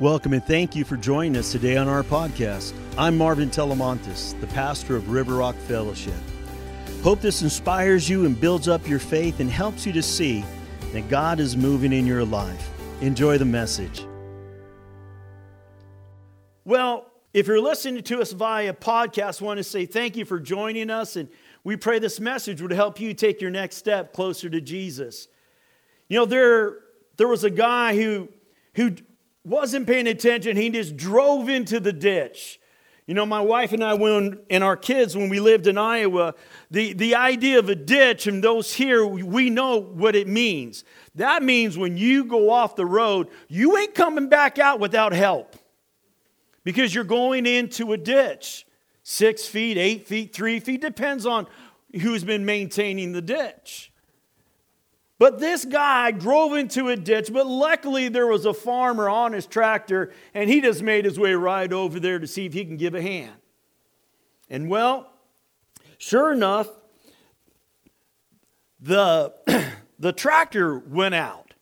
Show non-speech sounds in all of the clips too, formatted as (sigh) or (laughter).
Welcome and thank you for joining us today on our podcast. I'm Marvin Telemontis, the pastor of River Rock Fellowship. Hope this inspires you and builds up your faith and helps you to see that God is moving in your life. Enjoy the message. Well, if you're listening to us via podcast, I want to say thank you for joining us, and we pray this message would help you take your next step closer to Jesus. You know, there, there was a guy who, who wasn't paying attention. He just drove into the ditch. You know, my wife and I, when, and our kids, when we lived in Iowa, the, the idea of a ditch, and those here, we know what it means. That means when you go off the road, you ain't coming back out without help because you're going into a ditch. Six feet, eight feet, three feet, depends on who's been maintaining the ditch. But this guy drove into a ditch, but luckily there was a farmer on his tractor, and he just made his way right over there to see if he can give a hand. And well, sure enough, the, (clears throat) the tractor went out.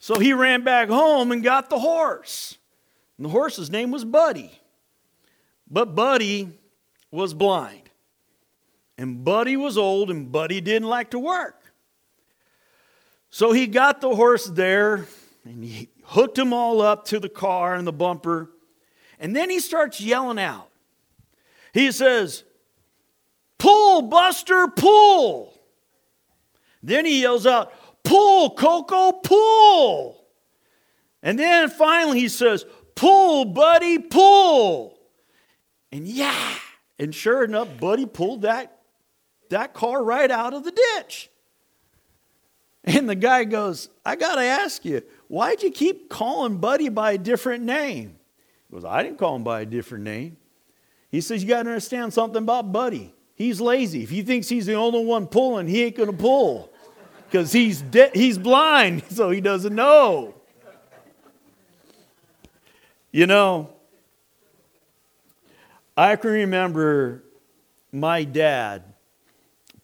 So he ran back home and got the horse. And the horse's name was Buddy. But Buddy was blind. And Buddy was old, and Buddy didn't like to work. So he got the horse there and he hooked them all up to the car and the bumper. And then he starts yelling out. He says, Pull, Buster, pull. Then he yells out, Pull, Coco, pull. And then finally he says, Pull, buddy, pull. And yeah, and sure enough, Buddy pulled that, that car right out of the ditch. And the guy goes, I got to ask you, why'd you keep calling Buddy by a different name? He goes, I didn't call him by a different name. He says, You got to understand something about Buddy. He's lazy. If he thinks he's the only one pulling, he ain't going to pull because he's, de- he's blind, (laughs) so he doesn't know. You know, I can remember my dad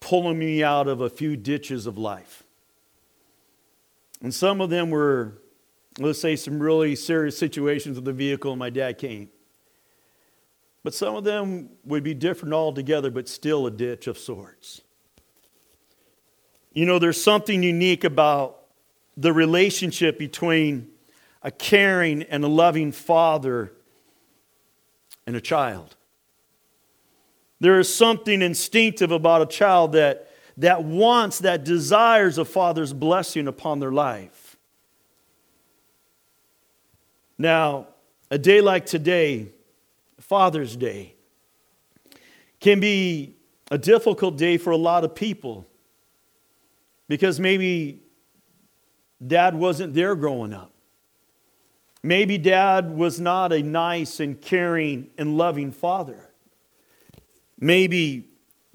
pulling me out of a few ditches of life. And some of them were, let's say, some really serious situations with the vehicle, and my dad came. But some of them would be different altogether, but still a ditch of sorts. You know, there's something unique about the relationship between a caring and a loving father and a child. There is something instinctive about a child that that wants, that desires a father's blessing upon their life. Now, a day like today, Father's Day, can be a difficult day for a lot of people because maybe dad wasn't there growing up. Maybe dad was not a nice and caring and loving father. Maybe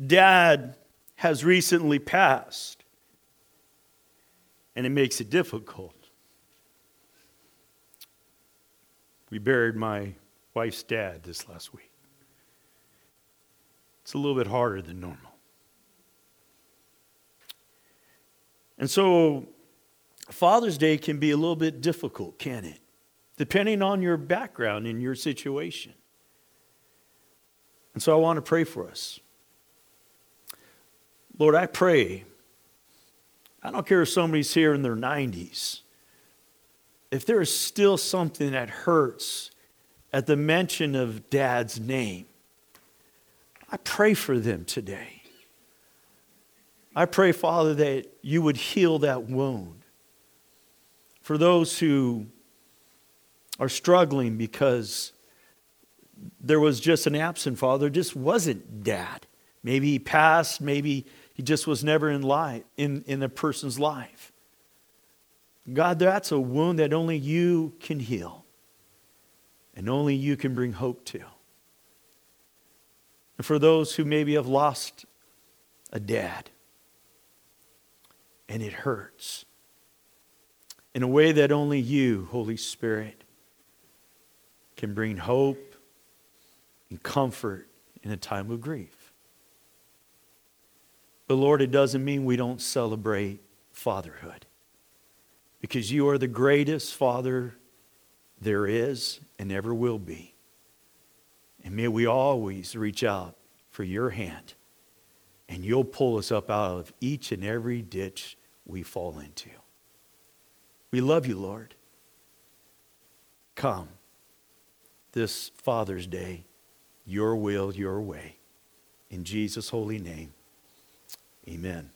dad has recently passed, and it makes it difficult. We buried my wife's dad this last week. It's a little bit harder than normal. And so, Father's Day can be a little bit difficult, can it? Depending on your background and your situation. And so, I want to pray for us. Lord, I pray, I don't care if somebody's here in their 90s, if there is still something that hurts at the mention of dad's name, I pray for them today. I pray, Father, that you would heal that wound. For those who are struggling because there was just an absent father, just wasn't dad. Maybe he passed, maybe he just was never in life in, in a person's life. God, that's a wound that only you can heal. And only you can bring hope to. And for those who maybe have lost a dad, and it hurts in a way that only you, Holy Spirit, can bring hope and comfort in a time of grief. But Lord, it doesn't mean we don't celebrate fatherhood. because you are the greatest Father there is and ever will be. And may we always reach out for your hand, and you'll pull us up out of each and every ditch we fall into. We love you, Lord. Come this Father's Day, your will, your way. In Jesus' holy name, amen.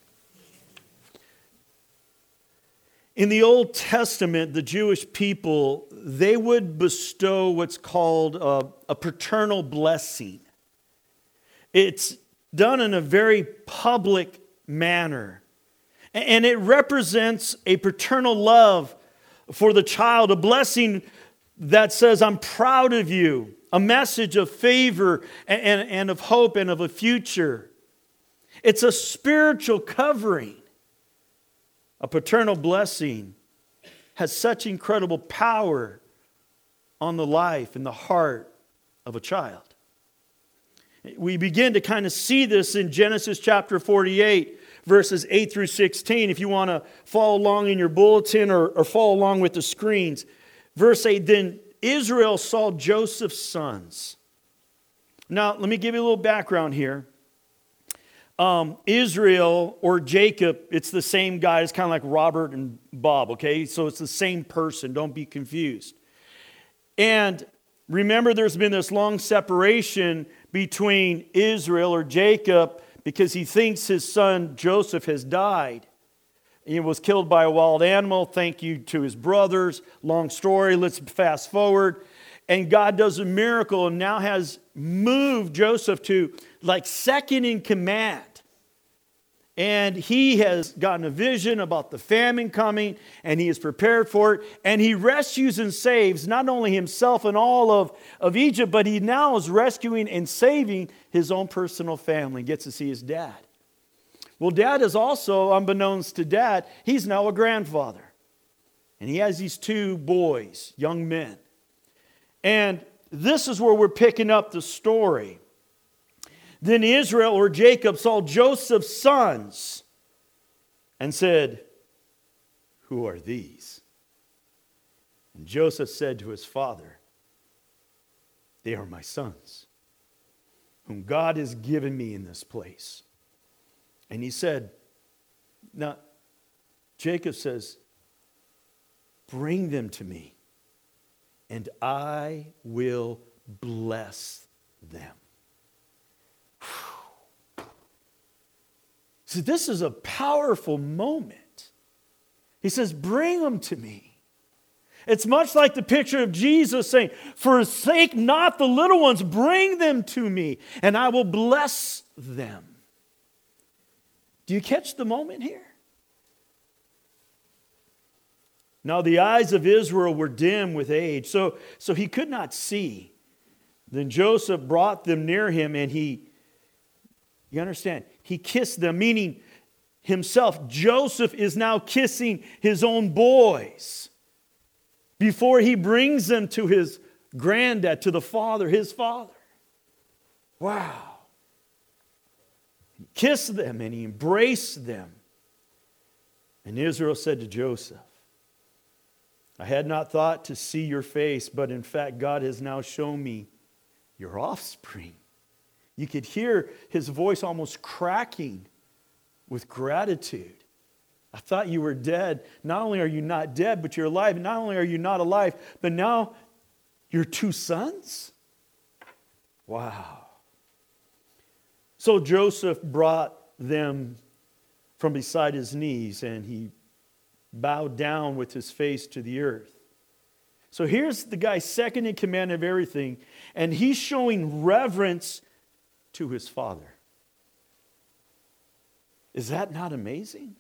In the Old Testament, the Jewish people, they would bestow what's called a, a, paternal blessing. It's done in a very public manner. And it represents a paternal love for the child, a blessing that says, I'm proud of you, a message of favor and, and, and of hope and of a future. It's a spiritual covering. A paternal blessing has such incredible power on the life and the heart of a child. We begin to kind of see this in Genesis chapter 48, verses 8 through 16. If you want to follow along in your bulletin or, or follow along with the screens. Verse 8 Then Israel saw Joseph's sons. Now, let me give you a little background here. Um, Israel or Jacob, it's the same guy. It's kind of like Robert and Bob, okay? So it's the same person. Don't be confused. And remember, there's been this long separation between Israel or Jacob because he thinks his son Joseph has died. He was killed by a wild animal. Thank you to his brothers. Long story. Let's fast forward. And God does a miracle and now has moved Joseph to like second in command. And he has gotten a vision about the famine coming, and he is prepared for it. And he rescues and saves not only himself and all of, of Egypt, but he now is rescuing and saving his own personal family. and Gets to see his dad. Well, dad is also, unbeknownst to dad, he's now a grandfather. And he has these two boys, young men. And this is where we're picking up the story. Then Israel or Jacob saw Joseph's sons and said, Who are these? And Joseph said to his father, They are my sons, whom God has given me in this place. And he said, Now, Jacob says, Bring them to me, and I will bless them. See, this is a powerful moment. He says, Bring them to me. It's much like the picture of Jesus saying, Forsake not the little ones, bring them to me, and I will bless them. Do you catch the moment here? Now, the eyes of Israel were dim with age, so, so he could not see. Then Joseph brought them near him, and he, you understand, he kissed them, meaning himself. Joseph is now kissing his own boys before he brings them to his granddad, to the father, his father. Wow He kissed them and he embraced them. And Israel said to Joseph, I had not thought to see your face, but in fact, God has now shown me your offspring. You could hear his voice almost cracking with gratitude. I thought you were dead. Not only are you not dead, but you're alive. Not only are you not alive, but now you're two sons? Wow. So Joseph brought them from beside his knees and he bowed down with his face to the earth. So here's the guy second in command of everything, and he's showing reverence to his father. Is that not amazing?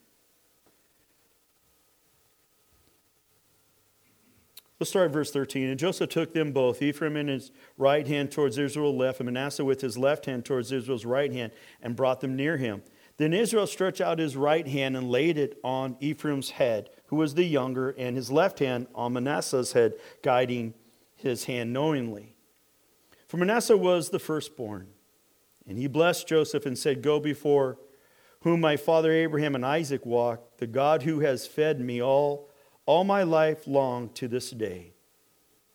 Let's start at verse 13. And Joseph took them both, Ephraim in his right hand towards Israel's left, and Manasseh with his left hand towards Israel's right hand, and brought them near him. Then Israel stretched out his right hand and laid it on Ephraim's head, who was the younger, and his left hand on Manasseh's head, guiding his hand knowingly. For Manasseh was the firstborn. And he blessed Joseph and said, Go before whom my father Abraham and Isaac walked, the God who has fed me all all my life long to this day.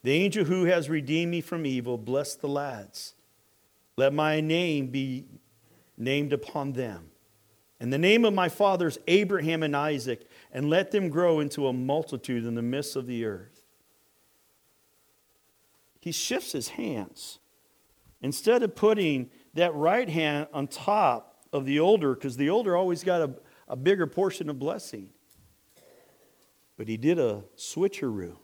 The angel who has redeemed me from evil, bless the lads. Let my name be named upon them. And the name of my fathers, Abraham and Isaac, and let them grow into a multitude in the midst of the earth. He shifts his hands. Instead of putting that right hand on top of the older, because the older always got a, a bigger portion of blessing, but he did a switcheroo.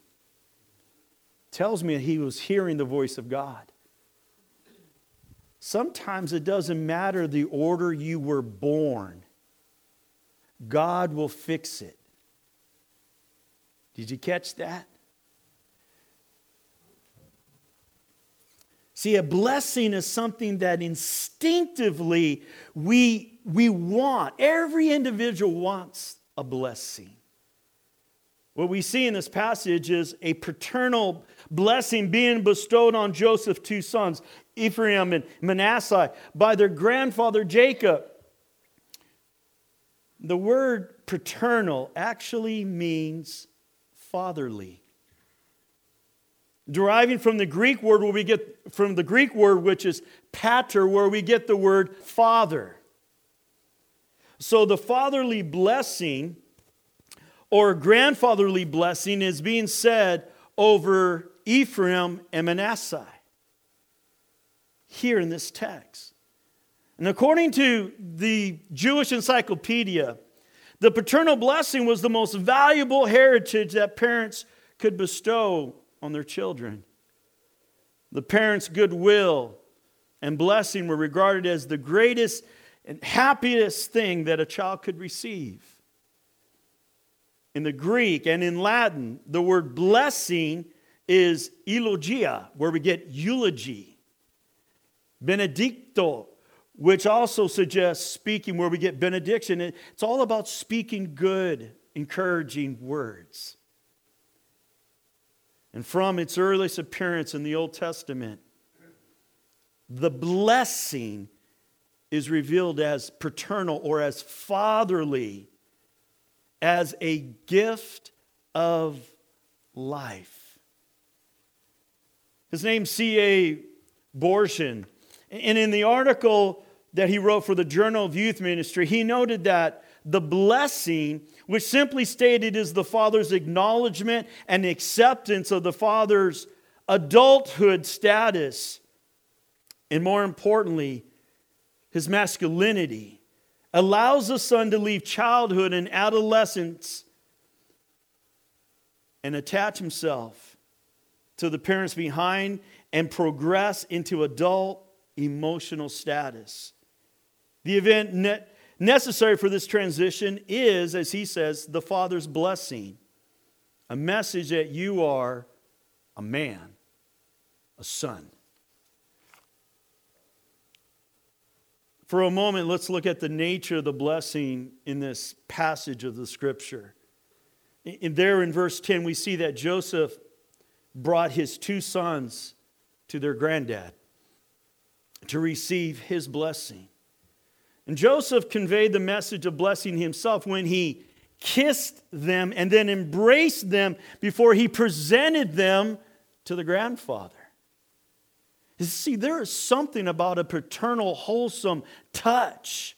Tells me he was hearing the voice of God. Sometimes it doesn't matter the order you were born, God will fix it. Did you catch that? See, a blessing is something that instinctively we, we want. Every individual wants a blessing. What we see in this passage is a paternal blessing being bestowed on Joseph's two sons, Ephraim and Manasseh, by their grandfather Jacob. The word paternal actually means fatherly deriving from the Greek word where we get from the Greek word which is pater where we get the word father. So the fatherly blessing or grandfatherly blessing is being said over Ephraim and Manasseh here in this text. And according to the Jewish encyclopedia, the paternal blessing was the most valuable heritage that parents could bestow on their children. The parents' goodwill and blessing were regarded as the greatest and happiest thing that a child could receive. In the Greek and in Latin, the word blessing is eulogia, where we get eulogy. Benedicto, which also suggests speaking, where we get benediction. It's all about speaking good, encouraging words. And from its earliest appearance in the Old Testament, the blessing is revealed as paternal or as fatherly, as a gift of life. His name's C.A. Borson. And in the article that he wrote for the Journal of Youth Ministry, he noted that the blessing, which simply stated is the father's acknowledgement and acceptance of the father's adulthood status, and more importantly, his masculinity, allows the son to leave childhood and adolescence and attach himself to the parents behind and progress into adult emotional status. The event necessary for this transition is, as he says, the Father's blessing. A message that you are a man, a son. For a moment, let's look at the nature of the blessing in this passage of the scripture. In there in verse 10, we see that Joseph brought his two sons to their granddad to receive his blessing. And Joseph conveyed the message of blessing himself when he kissed them and then embraced them before he presented them to the grandfather. You see, there is something about a paternal, wholesome touch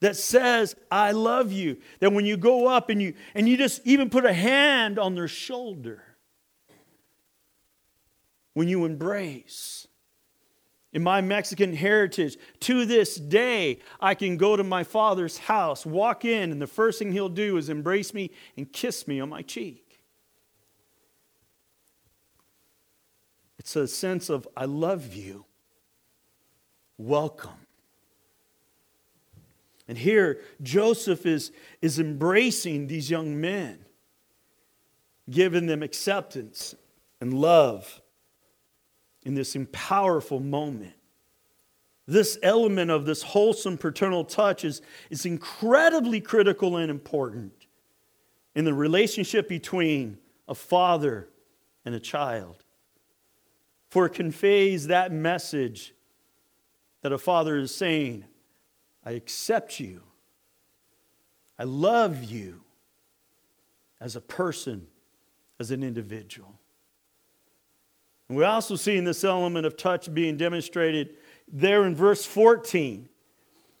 that says, I love you. That when you go up and you, and you just even put a hand on their shoulder, when you embrace, in my Mexican heritage, to this day, I can go to my father's house, walk in, and the first thing he'll do is embrace me and kiss me on my cheek. It's a sense of, I love you. Welcome. And here, Joseph is, is embracing these young men, giving them acceptance and love in this powerful moment. This element of this wholesome paternal touch is, is incredibly critical and important in the relationship between a father and a child. For it conveys that message that a father is saying, I accept you, I love you, as a person, as an individual. And we also see in this element of touch being demonstrated there in verse 14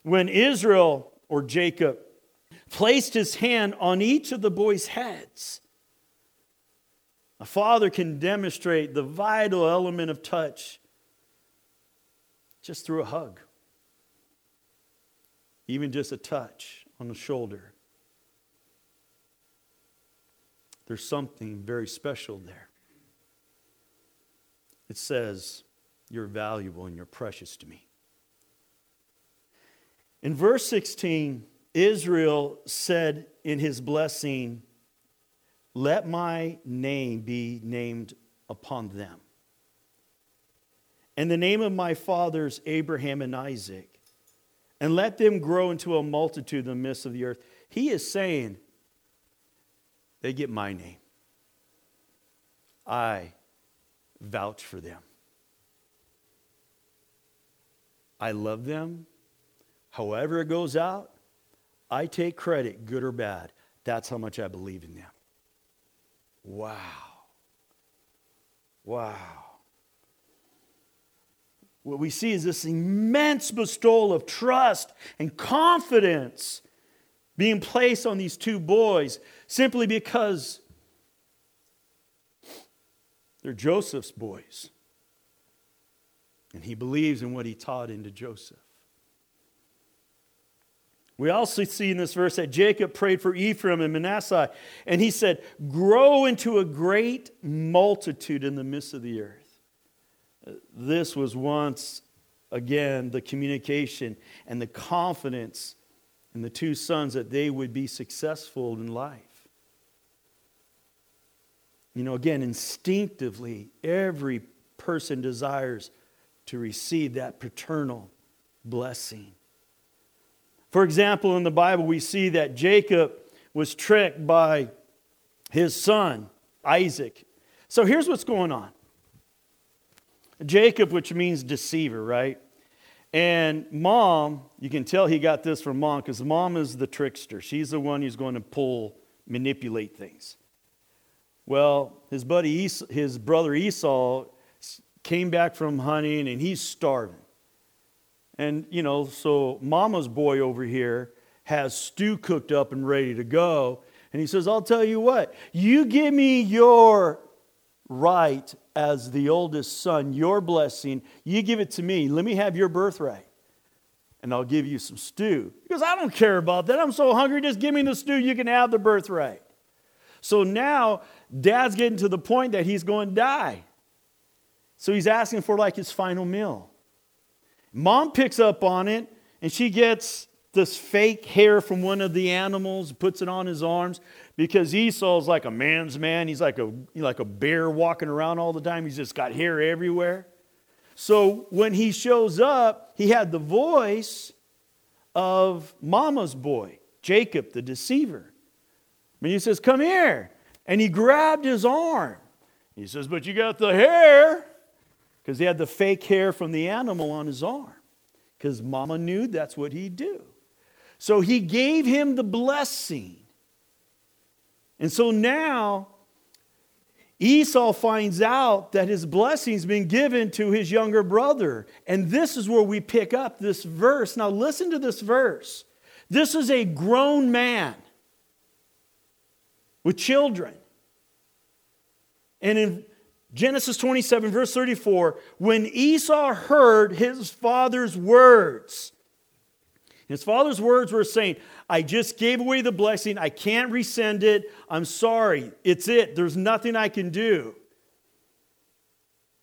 when Israel or Jacob placed his hand on each of the boys' heads. A father can demonstrate the vital element of touch just through a hug, even just a touch on the shoulder. There's something very special there. It says, You're valuable and you're precious to me. In verse 16, Israel said in his blessing, Let my name be named upon them. And the name of my fathers, Abraham and Isaac, and let them grow into a multitude in the midst of the earth. He is saying, They get my name. I vouch for them. I love them However, it goes out, I take credit, good or bad. That's how much I believe in them. Wow. Wow. What we see is this immense bestowal of trust and confidence being placed on these two boys simply because they're Joseph's boys. And he believes in what he taught into Joseph. We also see in this verse that Jacob prayed for Ephraim and Manasseh, and he said, Grow into a great multitude in the midst of the earth. This was once again the communication and the confidence in the two sons that they would be successful in life. You know, again, instinctively, every person desires to receive that paternal blessing. For example, in the Bible, we see that Jacob was tricked by his son, Isaac. So here's what's going on Jacob, which means deceiver, right? And mom, you can tell he got this from mom because mom is the trickster. She's the one who's going to pull, manipulate things. Well, his buddy, his brother Esau, came back from hunting and he's starving. And, you know, so mama's boy over here has stew cooked up and ready to go. And he says, I'll tell you what, you give me your right as the oldest son, your blessing, you give it to me. Let me have your birthright. And I'll give you some stew. Because I don't care about that. I'm so hungry, just give me the stew, you can have the birthright. So now dad's getting to the point that he's going to die. So he's asking for like his final meal. Mom picks up on it and she gets this fake hair from one of the animals, puts it on his arms because Esau's like a man's man. He's like a, like a bear walking around all the time. He's just got hair everywhere. So when he shows up, he had the voice of Mama's boy, Jacob, the deceiver. Mean, he says, Come here. And he grabbed his arm. He says, But you got the hair because he had the fake hair from the animal on his arm because mama knew that's what he'd do. So he gave him the blessing. And so now Esau finds out that his blessing's been given to his younger brother. And this is where we pick up this verse. Now, listen to this verse. This is a grown man with children. And in Genesis 27, verse 34, when Esau heard his father's words, his father's words were saying, I just gave away the blessing. I can't resend it. I'm sorry. It's it. There's nothing I can do.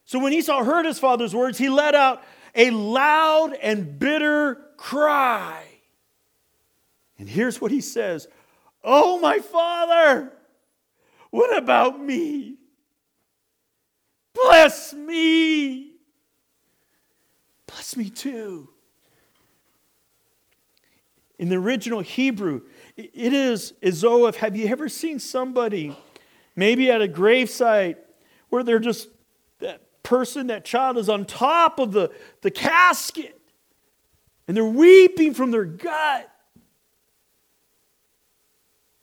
So when Esau heard his father's words, he let out a loud and bitter cry. And here's what he says Oh, my father, what about me? Bless me. Bless me too. In the original Hebrew, it is Ezoef. Have you ever seen somebody, maybe at a gravesite, where they're just, that person, that child is on top of the, the casket and they're weeping from their gut?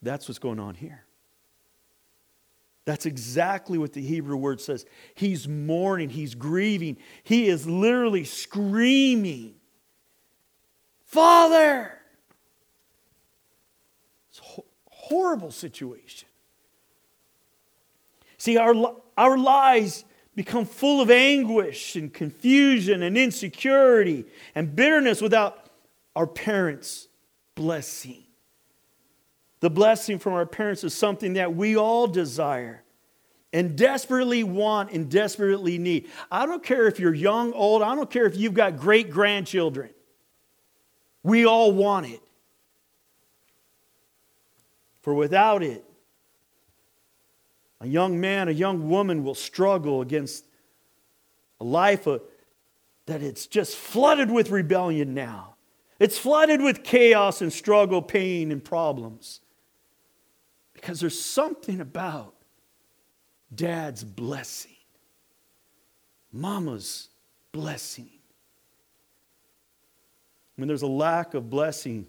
That's what's going on here. That's exactly what the Hebrew word says. He's mourning, he's grieving, he is literally screaming, Father! It's a horrible situation. See, our, our lives become full of anguish and confusion and insecurity and bitterness without our parents' blessing. The blessing from our parents is something that we all desire and desperately want and desperately need. I don't care if you're young, old, I don't care if you've got great grandchildren. We all want it. For without it, a young man, a young woman will struggle against a life of, that it's just flooded with rebellion now. It's flooded with chaos and struggle, pain, and problems. Because there's something about dad's blessing, mama's blessing. When there's a lack of blessing,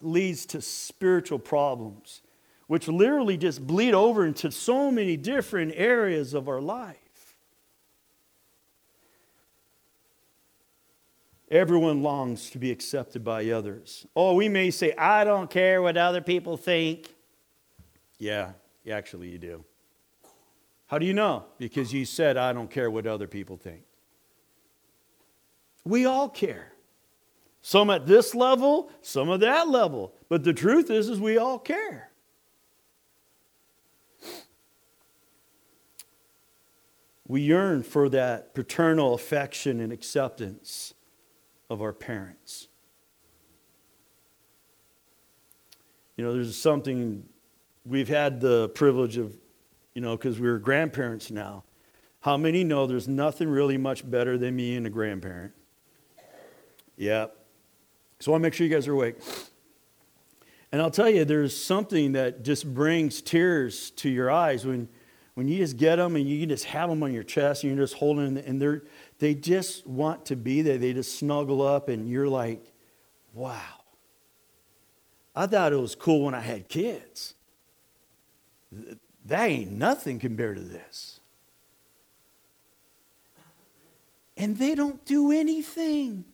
it leads to spiritual problems, which literally just bleed over into so many different areas of our life. Everyone longs to be accepted by others. Oh, we may say, I don't care what other people think. Yeah, actually, you do. How do you know? Because you said, I don't care what other people think. We all care. Some at this level, some at that level. But the truth is, is we all care. We yearn for that paternal affection and acceptance of our parents. You know, there's something we've had the privilege of, you know, because we're grandparents now. How many know there's nothing really much better than me and a grandparent? Yeah. So I want to make sure you guys are awake. And I'll tell you, there's something that just brings tears to your eyes when, when you just get them and you just have them on your chest and you're just holding them and they're, they just want to be there. They just snuggle up and you're like, wow. I thought it was cool when I had kids. That ain't nothing compared to this. And they don't do anything.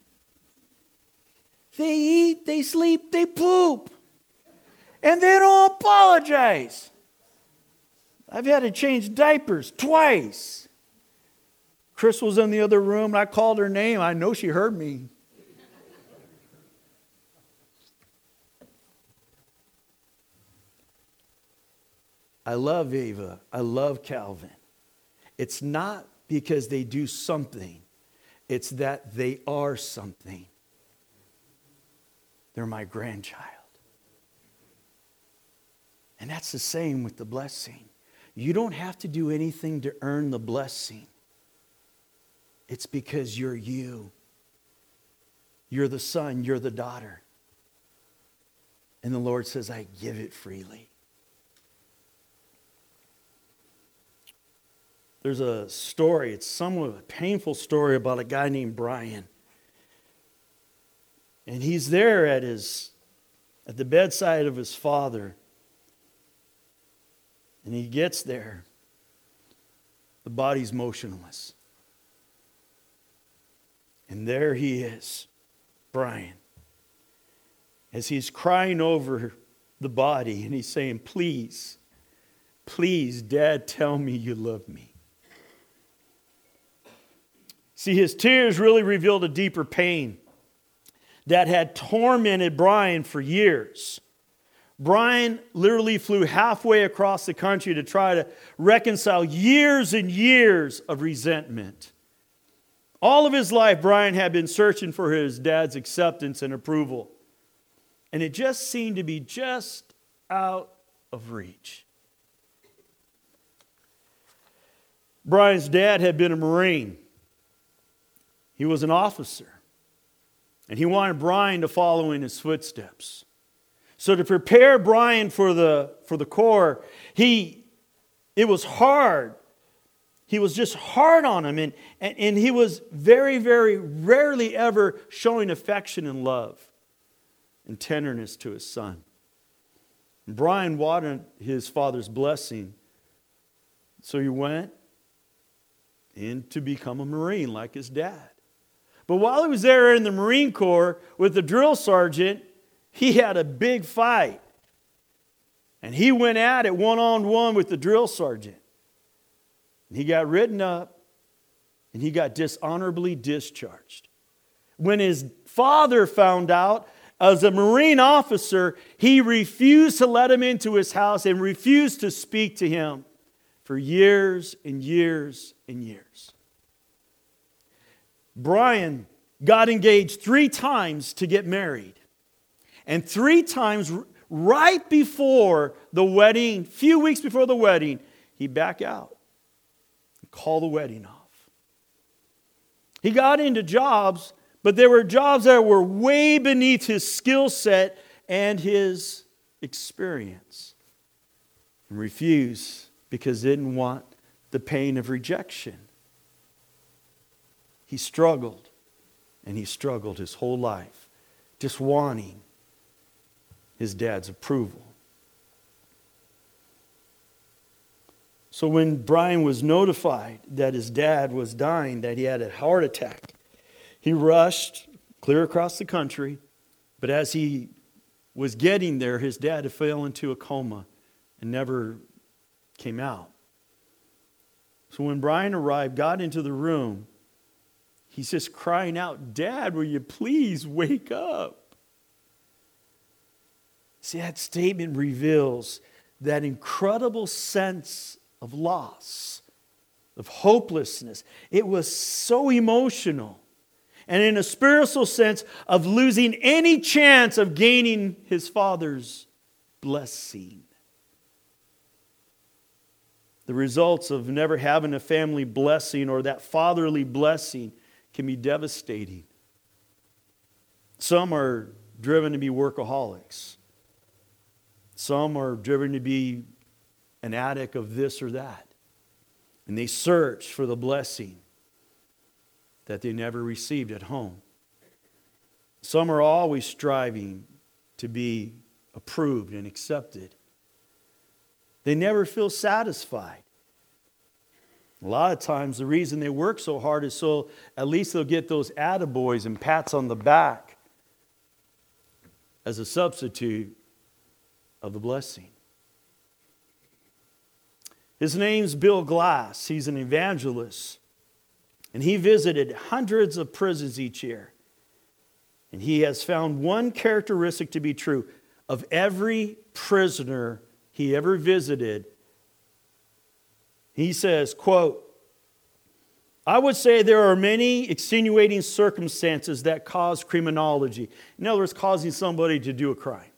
They eat, they sleep, they poop. And they don't apologize. I've had to change diapers twice. Chris was in the other room and I called her name. I know she heard me. I love Ava. I love Calvin. It's not because they do something, it's that they are something. They're my grandchild. And that's the same with the blessing. You don't have to do anything to earn the blessing. It's because you're you. You're the son, you're the daughter. And the Lord says, I give it freely. There's a story, it's somewhat of a painful story about a guy named Brian. And he's there at his at the bedside of his father. And he gets there. The body's motionless. And there he is, Brian. As he's crying over the body and he's saying, Please, please, Dad, tell me you love me. See, his tears really revealed a deeper pain that had tormented Brian for years. Brian literally flew halfway across the country to try to reconcile years and years of resentment. All of his life, Brian had been searching for his dad's acceptance and approval. And it just seemed to be just out of reach. Brian's dad had been a Marine. He was an officer. And he wanted Brian to follow in his footsteps. So to prepare Brian for the, for the Corps, he, it was hard. He was just hard on him, and, and, and he was very, very rarely ever showing affection and love and tenderness to his son. Brian wanted his father's blessing, So he went in to become a Marine like his dad. But while he was there in the Marine Corps with the drill sergeant, he had a big fight. And he went at it one on one with the drill sergeant. And he got written up and he got dishonorably discharged. When his father found out, as a Marine officer, he refused to let him into his house and refused to speak to him for years and years and years. Brian got engaged three times to get married. And three times right before the wedding, few weeks before the wedding, he back out and call the wedding off. He got into jobs, but there were jobs that were way beneath his skill set and his experience. And refused because he didn't want the pain of rejection. He struggled, and he struggled his whole life, just wanting his dad's approval. So when Brian was notified that his dad was dying, that he had a heart attack, he rushed clear across the country. But as he was getting there, his dad fell into a coma and never came out. So when Brian arrived, got into the room, he's just crying out, Dad, will you please wake up? See, that statement reveals that incredible sense of loss, of hopelessness. It was so emotional. And in a spiritual sense, of losing any chance of gaining his father's blessing. The results of never having a family blessing or that fatherly blessing can be devastating. Some are driven to be workaholics. Some are driven to be an addict of this or that. And they search for the blessing that they never received at home. Some are always striving to be approved and accepted. They never feel satisfied. A lot of times, the reason they work so hard is so at least they'll get those attaboys and pats on the back as a substitute of the blessing. His name's Bill Glass. He's an evangelist. And he visited hundreds of prisons each year. And he has found one characteristic to be true of every prisoner he ever visited. He says, quote, I would say there are many extenuating circumstances that cause criminology. In other words, causing somebody to do a crime.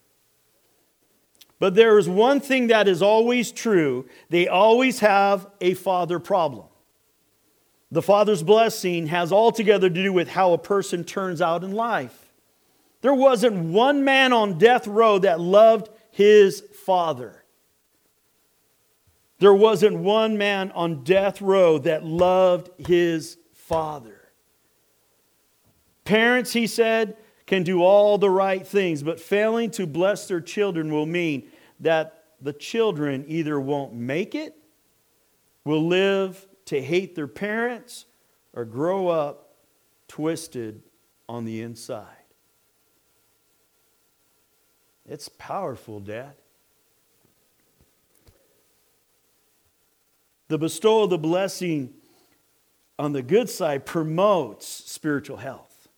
But there is one thing that is always true they always have a father problem. The father's blessing has altogether to do with how a person turns out in life. There wasn't one man on death row that loved his father. There wasn't one man on death row that loved his father. Parents, he said, can do all the right things, but failing to bless their children will mean that the children either won't make it, will live to hate their parents, or grow up twisted on the inside. It's powerful, Dad. The bestowal of the blessing on the good side promotes spiritual health.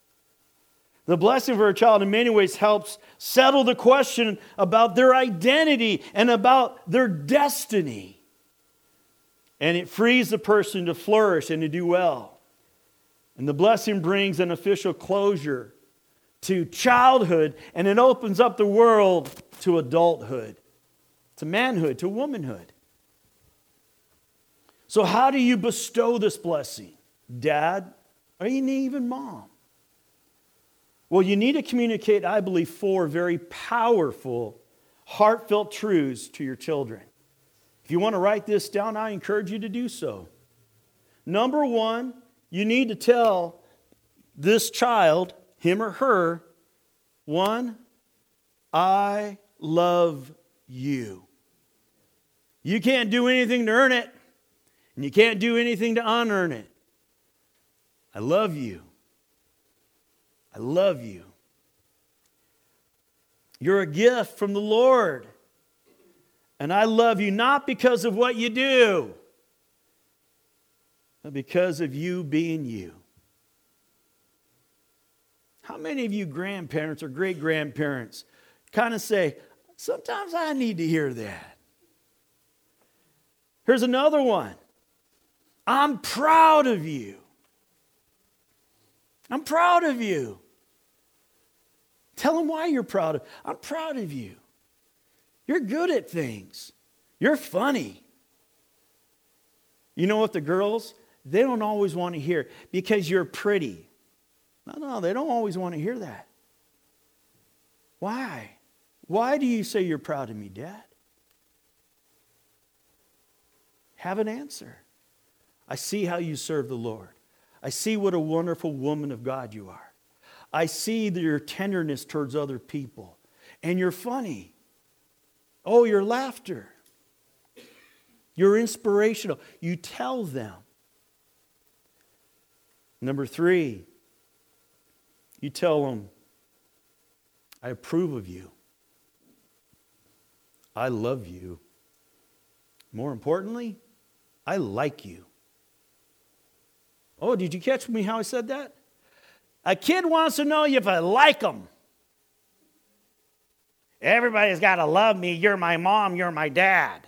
The blessing for a child, in many ways, helps settle the question about their identity and about their destiny. And it frees the person to flourish and to do well. And the blessing brings an official closure to childhood and it opens up the world to adulthood, to manhood, to womanhood. So, how do you bestow this blessing? Dad, or even mom? Well, you need to communicate, I believe, four very powerful, heartfelt truths to your children. If you want to write this down, I encourage you to do so. Number one, you need to tell this child, him or her, one, I love you. You can't do anything to earn it. And you can't do anything to unearn it. I love you. I love you. You're a gift from the Lord. And I love you not because of what you do, but because of you being you. How many of you grandparents or great grandparents kind of say, Sometimes I need to hear that? Here's another one I'm proud of you. I'm proud of you. Tell them why you're proud of. I'm proud of you. You're good at things. You're funny. You know what the girls, they don't always want to hear because you're pretty. No, no, they don't always want to hear that. Why? Why do you say you're proud of me, Dad? Have an answer. I see how you serve the Lord. I see what a wonderful woman of God you are. I see your tenderness towards other people. And you're funny. Oh, your laughter. You're inspirational. You tell them. Number three, you tell them, I approve of you. I love you. More importantly, I like you. Oh, did you catch me how I said that? A kid wants to know if I like them. Everybody's got to love me. You're my mom, you're my dad.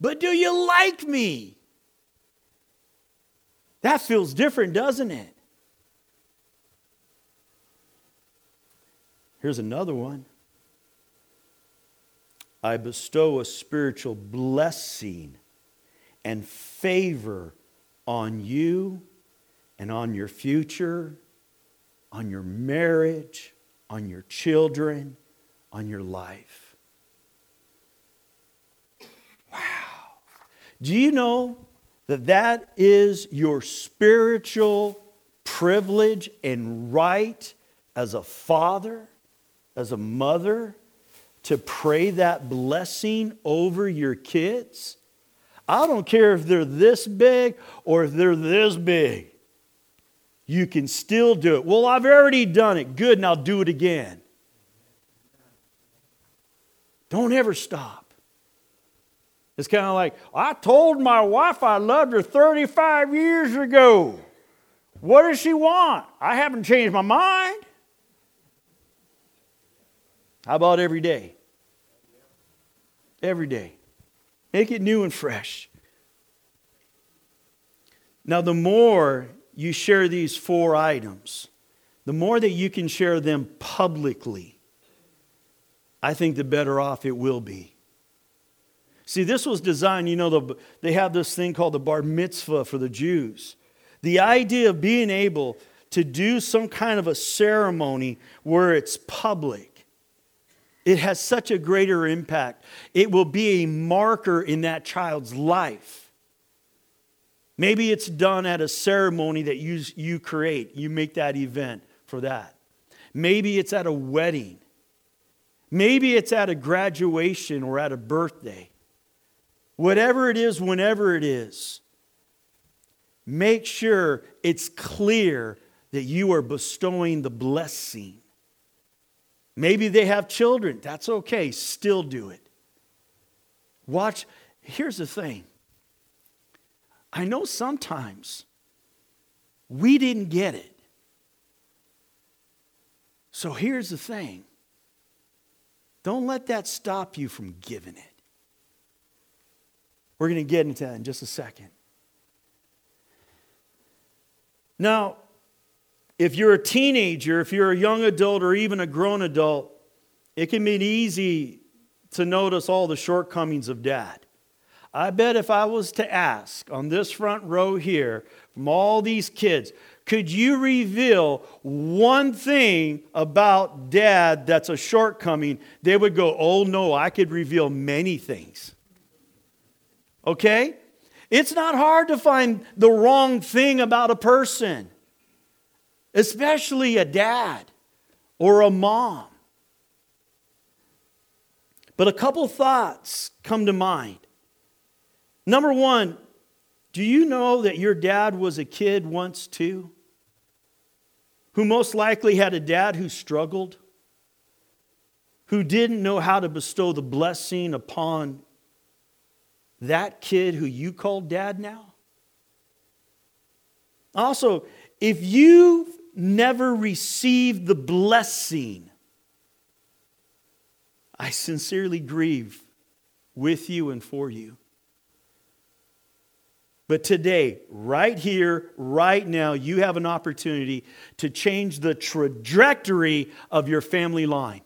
But do you like me? That feels different, doesn't it? Here's another one I bestow a spiritual blessing and favor on you and on your future, on your marriage, on your children, on your life. Wow. Do you know that that is your spiritual privilege and right as a father, as a mother, to pray that blessing over your kids? I don't care if they're this big or if they're this big you can still do it. Well, I've already done it. Good, now do it again. Don't ever stop. It's kind of like, I told my wife I loved her 35 years ago. What does she want? I haven't changed my mind. How about every day? Every day. Make it new and fresh. Now, the more you share these four items, the more that you can share them publicly, I think the better off it will be. See, this was designed, you know, the, they have this thing called the bar mitzvah for the Jews. The idea of being able to do some kind of a ceremony where it's public, it has such a greater impact. It will be a marker in that child's life. Maybe it's done at a ceremony that you, you create. You make that event for that. Maybe it's at a wedding. Maybe it's at a graduation or at a birthday. Whatever it is, whenever it is, make sure it's clear that you are bestowing the blessing. Maybe they have children. That's okay. Still do it. Watch. Here's the thing I know sometimes we didn't get it. So here's the thing don't let that stop you from giving it. We're going to get into that in just a second. Now, if you're a teenager, if you're a young adult, or even a grown adult, it can be easy to notice all the shortcomings of dad. I bet if I was to ask on this front row here from all these kids, could you reveal one thing about dad that's a shortcoming? They would go, Oh, no, I could reveal many things. Okay? It's not hard to find the wrong thing about a person, especially a dad or a mom. But a couple thoughts come to mind. Number one, Do you know that your dad was a kid once too? Who most likely had a dad who struggled, who didn't know how to bestow the blessing upon that kid who you call dad now? Also, if you've never received the blessing, I sincerely grieve with you and for you. But today, right here, right now, you have an opportunity to change the trajectory of your family line.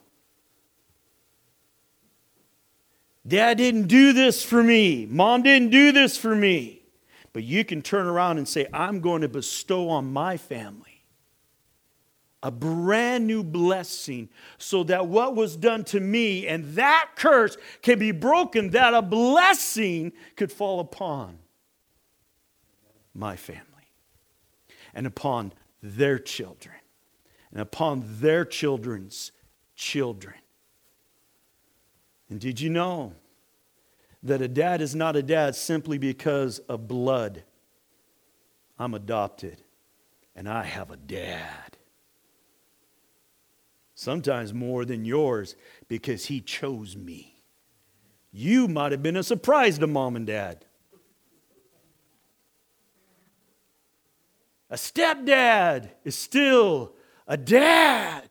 Dad didn't do this for me. Mom didn't do this for me. But you can turn around and say, I'm going to bestow on my family a brand new blessing so that what was done to me and that curse can be broken, that a blessing could fall upon my family and upon their children and upon their children's children. And did you know that a dad is not a dad simply because of blood? I'm adopted and I have a dad. Sometimes more than yours because he chose me. You might have been a surprise to mom and dad. A stepdad is still a dad.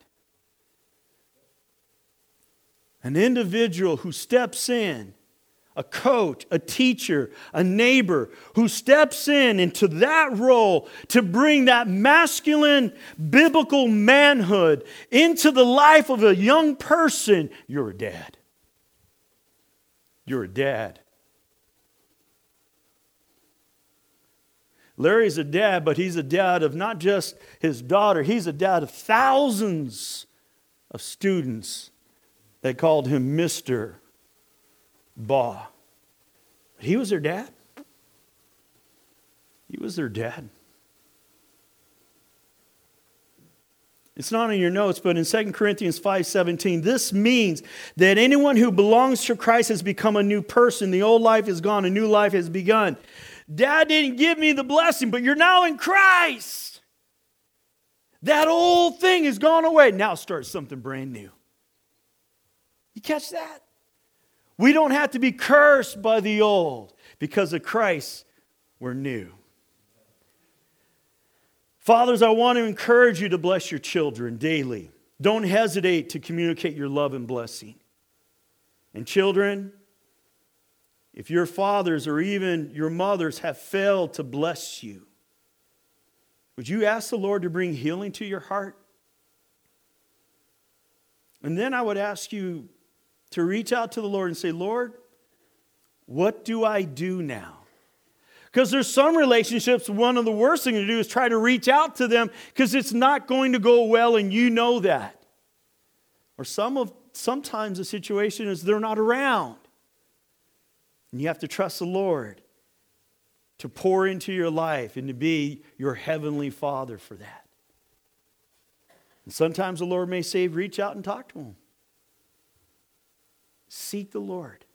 An individual who steps in, a coach, a teacher, a neighbor, who steps in into that role to bring that masculine biblical manhood into the life of a young person, you're a dad. You're a dad. Larry's a dad, but he's a dad of not just his daughter, he's a dad of thousands of students that called him Mr. Baugh. He was their dad. He was their dad. It's not in your notes, but in 2 Corinthians 5:17, this means that anyone who belongs to Christ has become a new person. The old life is gone, a new life has begun. Dad didn't give me the blessing, but you're now in Christ. That old thing has gone away. Now start something brand new. You catch that? We don't have to be cursed by the old. Because of Christ, we're new. Fathers, I want to encourage you to bless your children daily. Don't hesitate to communicate your love and blessing. And children, if your fathers or even your mothers have failed to bless you, would you ask the Lord to bring healing to your heart? And then I would ask you to reach out to the Lord and say, Lord, what do I do now? Because there's some relationships, one of the worst things to do is try to reach out to them because it's not going to go well and you know that. Or some of sometimes the situation is they're not around. And you have to trust the Lord to pour into your life and to be your heavenly Father for that. And sometimes the Lord may say, reach out and talk to Him. Seek the Lord,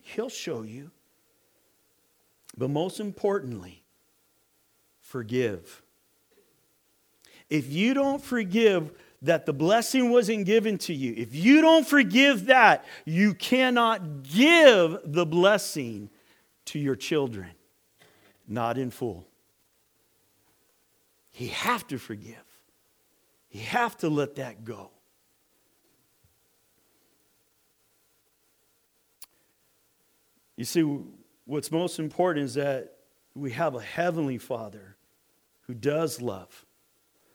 He'll show you. But most importantly, forgive. If you don't forgive, that the blessing wasn't given to you, if you don't forgive that, you cannot give the blessing to your children, not in full. You have to forgive. You have to let that go. You see, what's most important is that we have a heavenly Father who does love,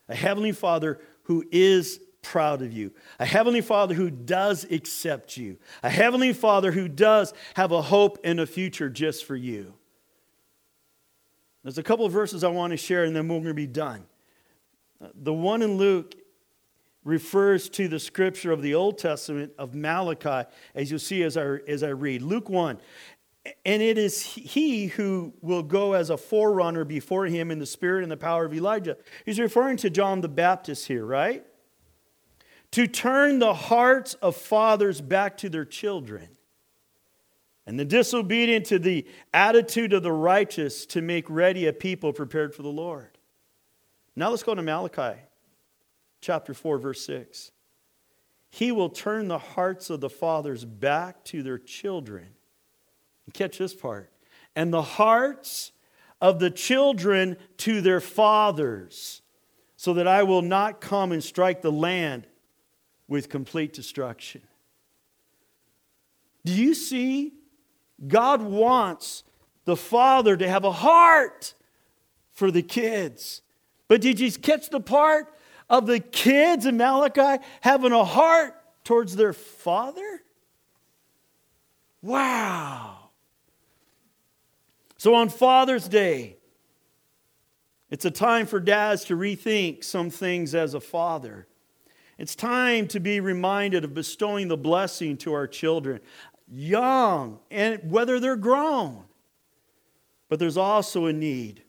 a heavenly Father who is proud of you, a heavenly Father who does accept you, a heavenly Father who does have a hope and a future just for you. There's a couple of verses I want to share, and then we're going to be done. Uh, the one in Luke refers to the scripture of the Old Testament of Malachi, as you'll see as I, as I read. Luke 1 and it is he who will go as a forerunner before him in the spirit and the power of Elijah. He's referring to John the Baptist here, right? To turn the hearts of fathers back to their children, and the disobedient to the attitude of the righteous to make ready a people prepared for the Lord. Now let's go to Malachi chapter 4, verse 6. He will turn the hearts of the fathers back to their children. Catch this part. And the hearts of the children to their fathers, so that I will not come and strike the land with complete destruction. Do you see God wants the father to have a heart for the kids. But did you catch the part of the kids in Malachi having a heart towards their father? Wow. So on Father's Day, it's a time for dads to rethink some things as a father. It's time to be reminded of bestowing the blessing to our children young, and whether they're grown. But there's also a need.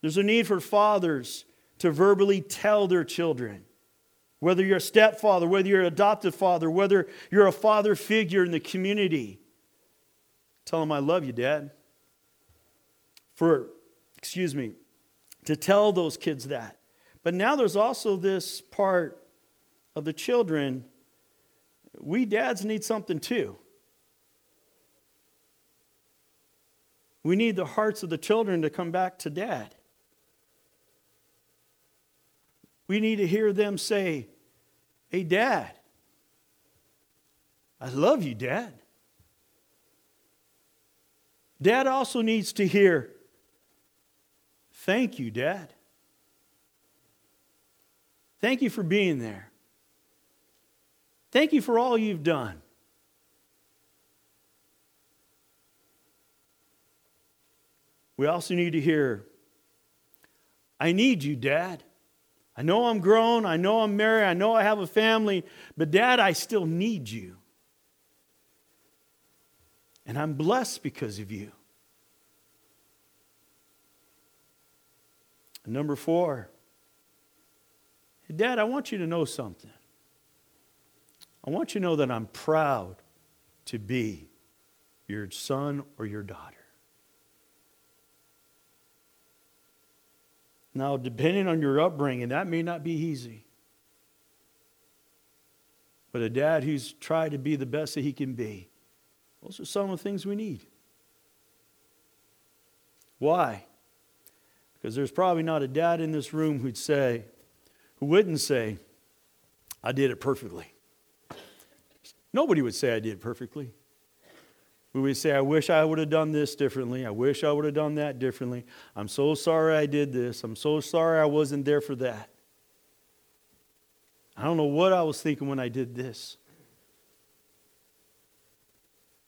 There's a need for fathers to verbally tell their children, whether you're a stepfather, whether you're an adopted father, whether you're a father figure in the community. Tell them, I love you, Dad. For, excuse me, to tell those kids that. But now there's also this part of the children. We dads need something too. We need the hearts of the children to come back to dad. We need to hear them say, Hey, dad, I love you, dad. Dad also needs to hear, Thank you, dad. Thank you for being there. Thank you for all you've done. We also need to hear, I need you, Dad. I know I'm grown. I know I'm married. I know I have a family. But, Dad, I still need you. And I'm blessed because of you. Number four, Dad, I want you to know something. I want you to know that I'm proud to be your son or your daughter. Now, depending on your upbringing, that may not be easy. But a dad who's tried to be the best that he can be, those are some of the things we need. Why? Because there's probably not a dad in this room who'd say, who wouldn't say, I did it perfectly. Nobody would say I did it perfectly. We would say, I wish I would have done this differently. I wish I would have done that differently. I'm so sorry I did this. I'm so sorry I wasn't there for that. I don't know what I was thinking when I did this.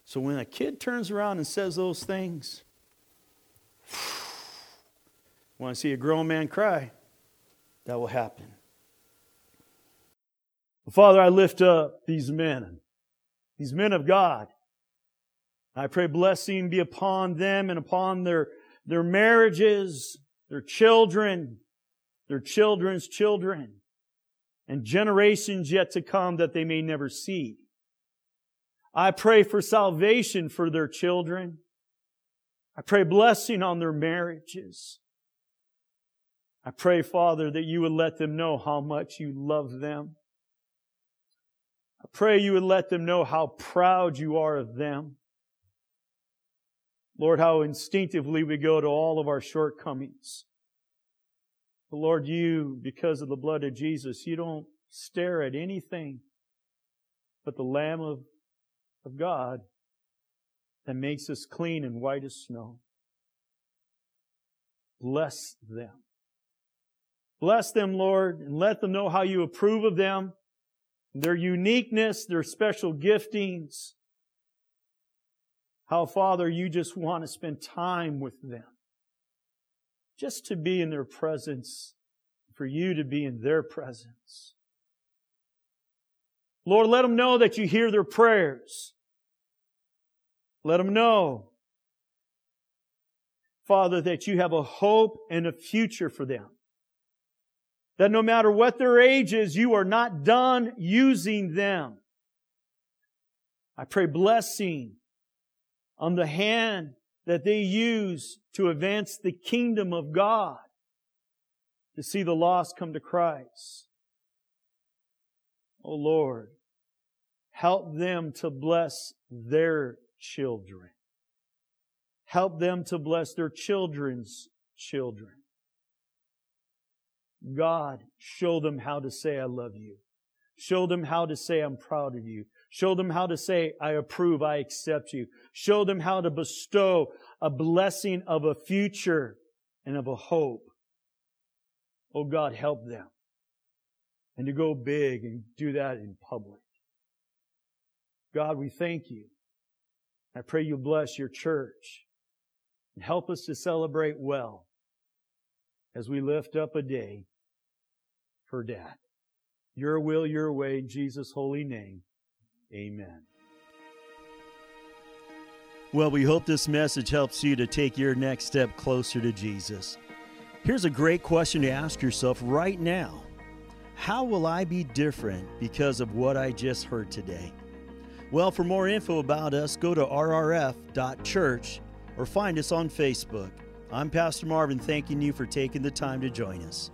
So when a kid turns around and says those things, when I see a grown man cry, that will happen. Father, I lift up these men, these men of God I pray blessing be upon them and upon their, their marriages, their children, their children's children, and generations yet to come that they may never see. I pray for salvation for their children. I pray blessing on their marriages. I pray, Father, that you would let them know how much you love them. I pray you would let them know how proud you are of them. Lord, how instinctively we go to all of our shortcomings. But Lord, you, because of the blood of Jesus, you don't stare at anything but the Lamb of, of God that makes us clean and white as snow. Bless them. Bless them, Lord, and let them know how you approve of them, their uniqueness, their special giftings, how, Father, you just want to spend time with them. Just to be in their presence, for you to be in their presence. Lord, let them know that you hear their prayers. Let them know, Father, that you have a hope and a future for them. That no matter what their age is, you are not done using them. I pray blessing on the hand that they use to advance the kingdom of God, to see the lost come to Christ. Oh Lord, help them to bless their children. Help them to bless their children's children. God, show them how to say, I love you. Show them how to say, I'm proud of you. Show them how to say, I approve, I accept you. Show them how to bestow a blessing of a future and of a hope. Oh God, help them. And to go big and do that in public. God, we thank you. I pray you bless your church and help us to celebrate well as we lift up a day for Dad. Your will, your way, in Jesus' holy name. Amen. Well, we hope this message helps you to take your next step closer to Jesus. Here's a great question to ask yourself right now How will I be different because of what I just heard today? Well, for more info about us, go to rrf.church or find us on Facebook. I'm Pastor Marvin, thanking you for taking the time to join us.